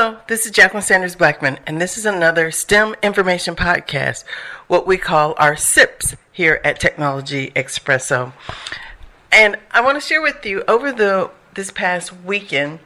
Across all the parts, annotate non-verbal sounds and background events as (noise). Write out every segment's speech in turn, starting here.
Hello, this is Jacqueline Sanders Blackman, and this is another STEM information podcast, what we call our SIPs here at Technology Expresso. And I want to share with you over the this past weekend,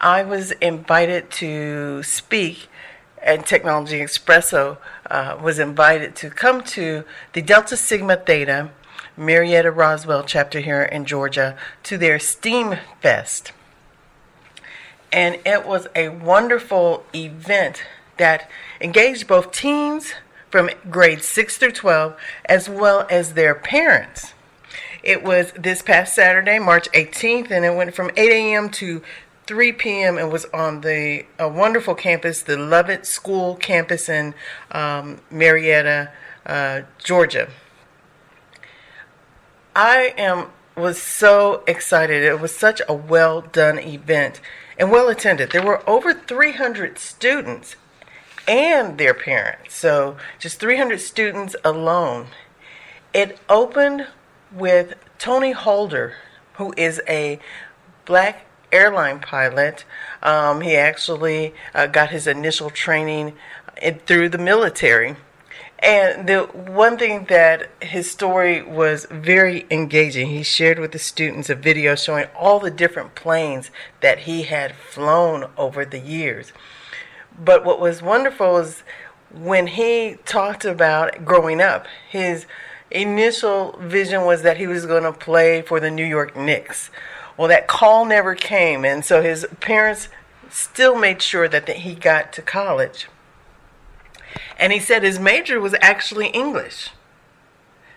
I was invited to speak, and Technology Expresso uh, was invited to come to the Delta Sigma Theta Marietta Roswell chapter here in Georgia to their STEAM Fest and it was a wonderful event that engaged both teens from grades 6 through 12 as well as their parents. It was this past Saturday, March 18th, and it went from 8 a.m. to 3 p.m. and was on the a wonderful campus, the Lovett School campus in um, Marietta, uh, Georgia. I am was so excited. It was such a well done event and well attended. There were over 300 students and their parents. So just 300 students alone. It opened with Tony Holder, who is a black airline pilot. Um, he actually uh, got his initial training in, through the military. And the one thing that his story was very engaging, he shared with the students a video showing all the different planes that he had flown over the years. But what was wonderful is when he talked about growing up, his initial vision was that he was going to play for the New York Knicks. Well, that call never came, and so his parents still made sure that he got to college. And he said his major was actually English.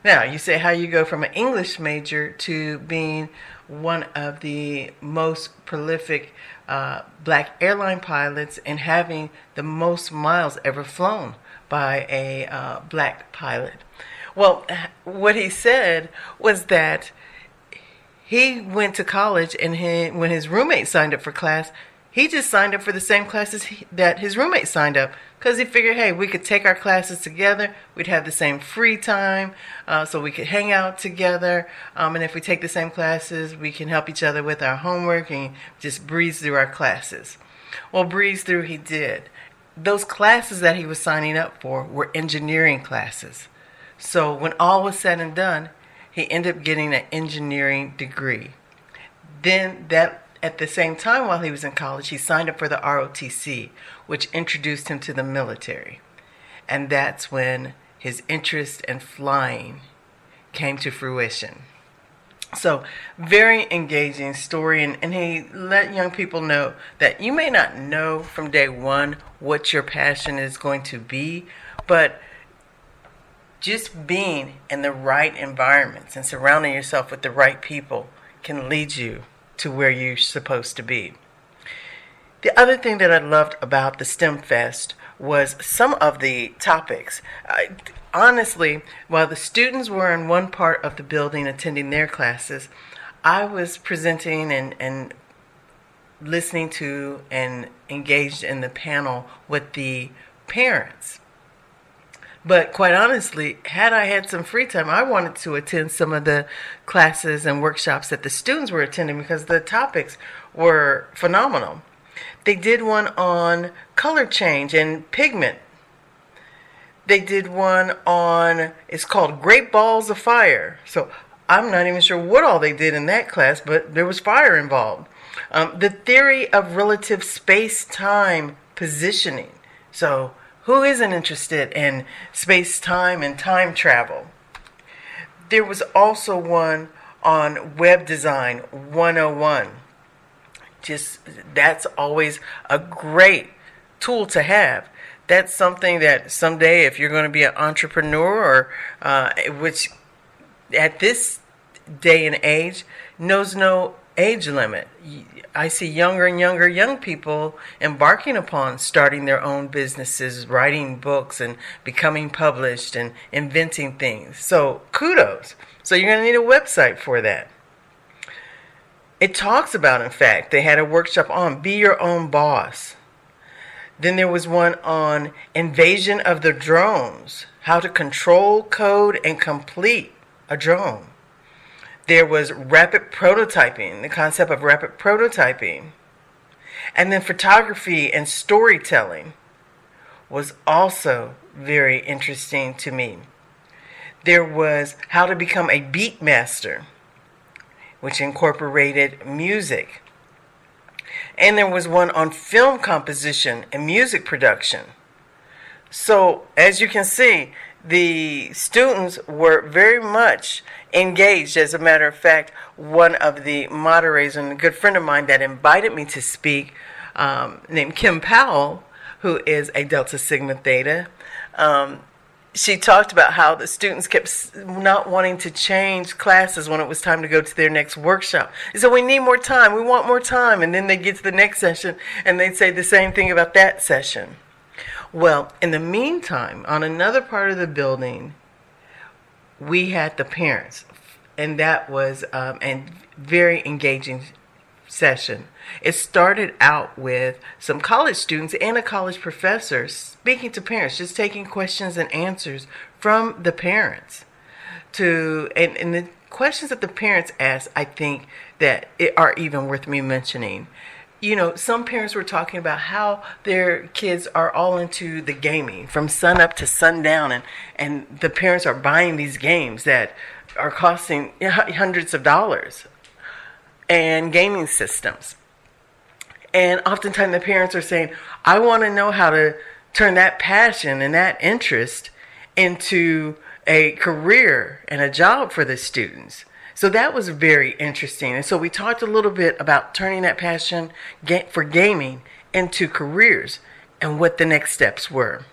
Now, you say how you go from an English major to being one of the most prolific uh, black airline pilots and having the most miles ever flown by a uh, black pilot. Well, what he said was that he went to college and he, when his roommate signed up for class, he just signed up for the same classes he, that his roommate signed up because he figured, hey, we could take our classes together. We'd have the same free time, uh, so we could hang out together. Um, and if we take the same classes, we can help each other with our homework and just breeze through our classes. Well, breeze through he did. Those classes that he was signing up for were engineering classes. So when all was said and done, he ended up getting an engineering degree. Then that at the same time, while he was in college, he signed up for the ROTC, which introduced him to the military. And that's when his interest in flying came to fruition. So, very engaging story, and, and he let young people know that you may not know from day one what your passion is going to be, but just being in the right environments and surrounding yourself with the right people can lead you to where you're supposed to be. The other thing that I loved about the STEM Fest was some of the topics. I, honestly, while the students were in one part of the building attending their classes, I was presenting and, and listening to and engaged in the panel with the parents. But quite honestly, had I had some free time, I wanted to attend some of the classes and workshops that the students were attending because the topics were phenomenal. They did one on color change and pigment. They did one on, it's called Great Balls of Fire. So I'm not even sure what all they did in that class, but there was fire involved. Um, the theory of relative space time positioning. So who isn't interested in space time and time travel? There was also one on web design 101. Just that's always a great tool to have. That's something that someday, if you're going to be an entrepreneur, or uh, which at this day and age knows no age limit. I see younger and younger young people embarking upon starting their own businesses, writing books, and becoming published and inventing things. So, kudos. So, you're going to need a website for that. It talks about, in fact, they had a workshop on be your own boss. Then there was one on invasion of the drones, how to control, code, and complete a drone. There was rapid prototyping, the concept of rapid prototyping. And then photography and storytelling was also very interesting to me. There was how to become a beat master, which incorporated music. And there was one on film composition and music production. So, as you can see, the students were very much engaged. As a matter of fact, one of the moderators and a good friend of mine that invited me to speak, um, named Kim Powell, who is a Delta Sigma Theta, um, she talked about how the students kept not wanting to change classes when it was time to go to their next workshop. So we need more time. We want more time. And then they get to the next session and they'd say the same thing about that session. Well, in the meantime, on another part of the building, we had the parents, and that was um, a very engaging session. It started out with some college students and a college professor speaking to parents, just taking questions and answers from the parents. To and, and the questions that the parents asked, I think that it are even worth me mentioning you know, some parents were talking about how their kids are all into the gaming from sun up to sundown, and, and the parents are buying these games that are costing (laughs) hundreds of dollars and gaming systems. And oftentimes the parents are saying, I want to know how to turn that passion and that interest into a career and a job for the students. So that was very interesting. And so we talked a little bit about turning that passion for gaming into careers and what the next steps were.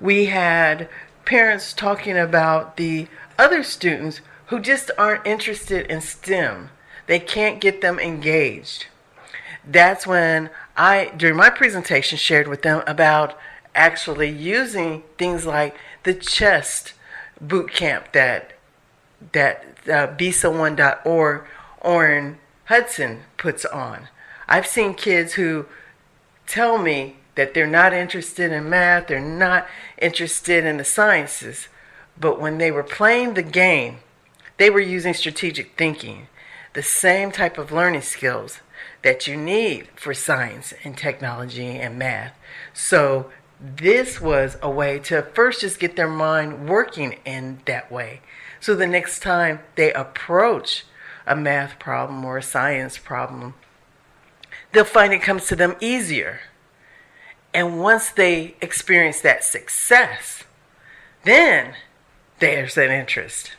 We had parents talking about the other students who just aren't interested in STEM. They can't get them engaged. That's when I, during my presentation, shared with them about actually using things like the chess boot camp that that uh, BSA1.org, Orrin Hudson puts on. I've seen kids who tell me that they're not interested in math, they're not interested in the sciences, but when they were playing the game, they were using strategic thinking, the same type of learning skills that you need for science and technology and math. So this was a way to first just get their mind working in that way. So the next time they approach a math problem or a science problem, they'll find it comes to them easier. And once they experience that success, then there's an interest.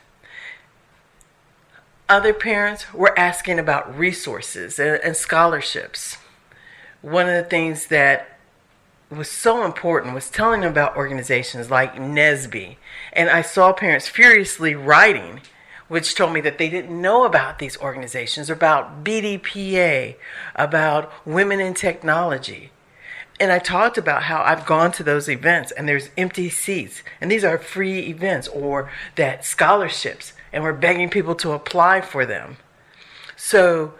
Other parents were asking about resources and, scholarships. One of the things that was so important was telling them about organizations like NSBE. And I saw parents furiously writing, which told me that they didn't know about these organizations, about BDPA, about women in technology. And I talked about how I've gone to those events and there's empty seats, and these are free events or that scholarships, and we're begging people to apply for them. So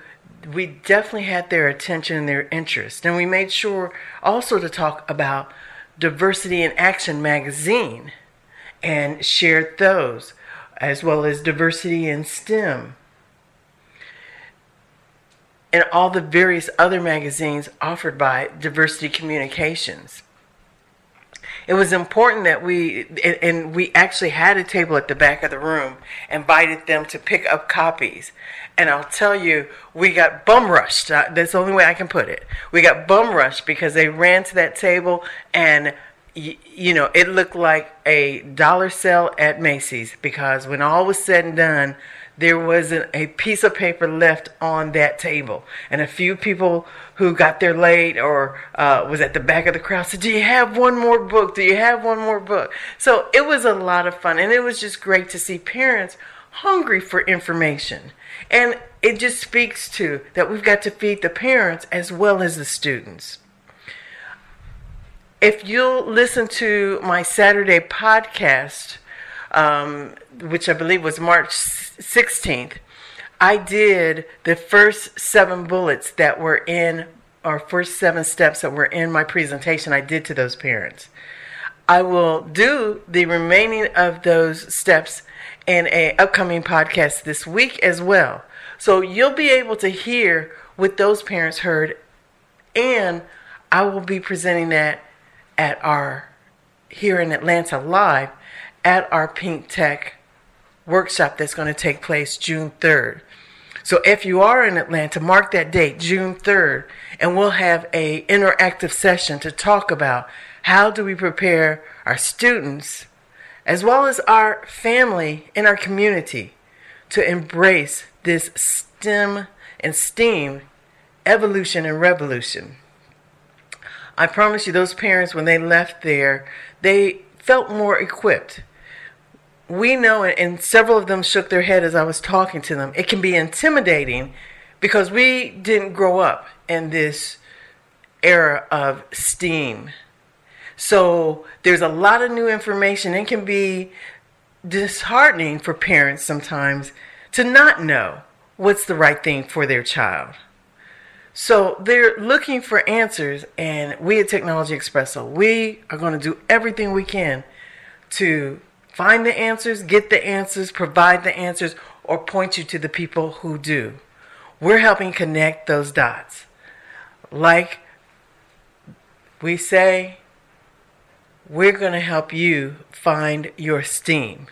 we definitely had their attention and their interest. And we made sure also to talk about Diversity in Action magazine and shared those, as well as Diversity in STEM. And all the various other magazines offered by Diversity Communications it was important that we and we actually had a table at the back of the room invited them to pick up copies. And i'll tell you we got bum rushed. Uh, that's the only way i can put it. We got bum rushed because they ran to that table and you know it looked like a dollar sale at macy's because when all was said and done there wasn't a piece of paper left on that table. And a few people who got there late or uh, was at the back of the crowd said, Do you have one more book? Do you have one more book? So it was a lot of fun. And it was just great to see parents hungry for information. And it just speaks to that we've got to feed the parents as well as the students. If you'll listen to my Saturday podcast, um, which I believe was March 16th, I did the first seven bullets that were in, or first seven steps that were in my presentation, I did to those parents. I will do the remaining of those steps in a upcoming podcast this week as well. So you'll be able to hear what those parents heard And I will be presenting that at our here in Atlanta live at our Pink Tech workshop that's going to take place June 3rd. So if you are in Atlanta, mark that date, June 3rd, and we'll have a interactive session to talk about how do we prepare our students as well as our family and our community to embrace this STEM and STEAM evolution and revolution. I promise you, those parents, when they left there, they felt more equipped. We know, and several of them shook their head as I was talking to them, it can be intimidating because we didn't grow up in this era of STEAM. So there's a lot of new information. It can be disheartening for parents sometimes to not know what's the right thing for their child. So they're looking for answers, and we at Technology Expresso, we are going to do everything we can to find the answers, get the answers, provide the answers, or point you to the people who do. We're helping connect those dots. Like we say, we're going to help you find your STEAM.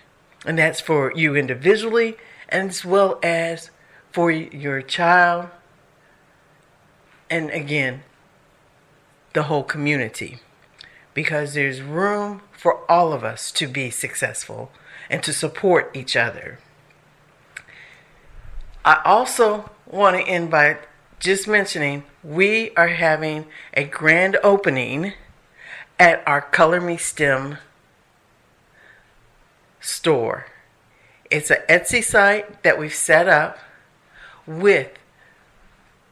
And that's for you individually as well as for your child and again, the whole community. Because there's room for all of us to be successful and to support each other. I also want to end by just mentioning we are having a grand opening at our Color Me STEM store. It's an Etsy site that we've set up with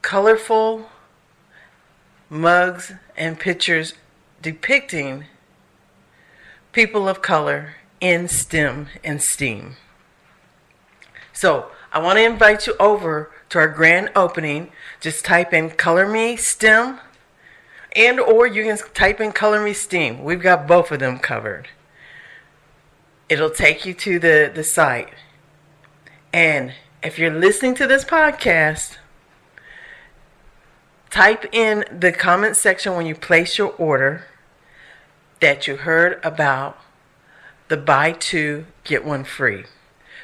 colorful mugs and pictures depicting people of color in STEM and STEAM. So I want to invite you over to our grand opening. Just type in Color Me STEM and or you can type in Color Me STEAM. We've got both of them covered. It'll take you to the, the site. And if you're listening to this podcast, type in the comment section when you place your order that you heard about the buy two, get one free.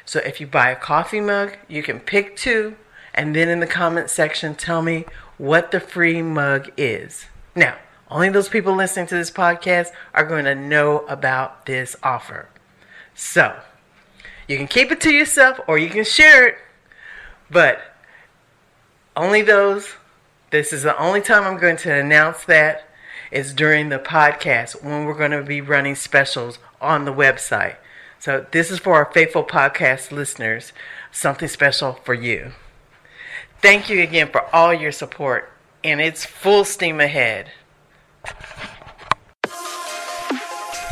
So if you buy a coffee mug, you can pick two, and then in the comment section, tell me what the free mug is. Now, only those people listening to this podcast are going to know about this offer. So, you can keep it to yourself or you can share it, but only those this is the only time I'm going to announce that is during the podcast when we're going to be running specials on the website. So this is for our faithful podcast listeners, something special for you. Thank you again for all your support, and it's full steam ahead.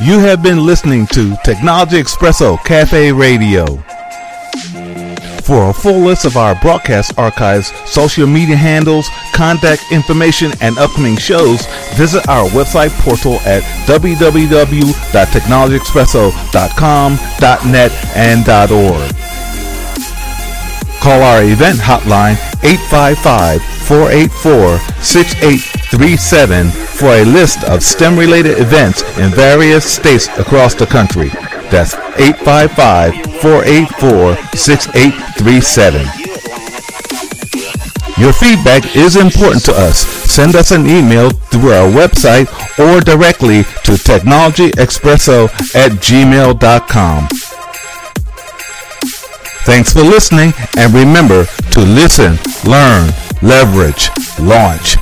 You have been listening to Technology Expresso Cafe Radio. For a full list of our broadcast archives, social media handles, contact information, and upcoming shows, visit our website portal at www.technologyexpresso.com.net and .org. Call our event hotline 855-484-6837 for a list of STEM-related events in various states across the country. That's 855-484-6837. Your feedback is important to us. Send us an email through our website or directly to technologyexpresso at gmail.com. Thanks for listening and remember to listen, learn, leverage, launch.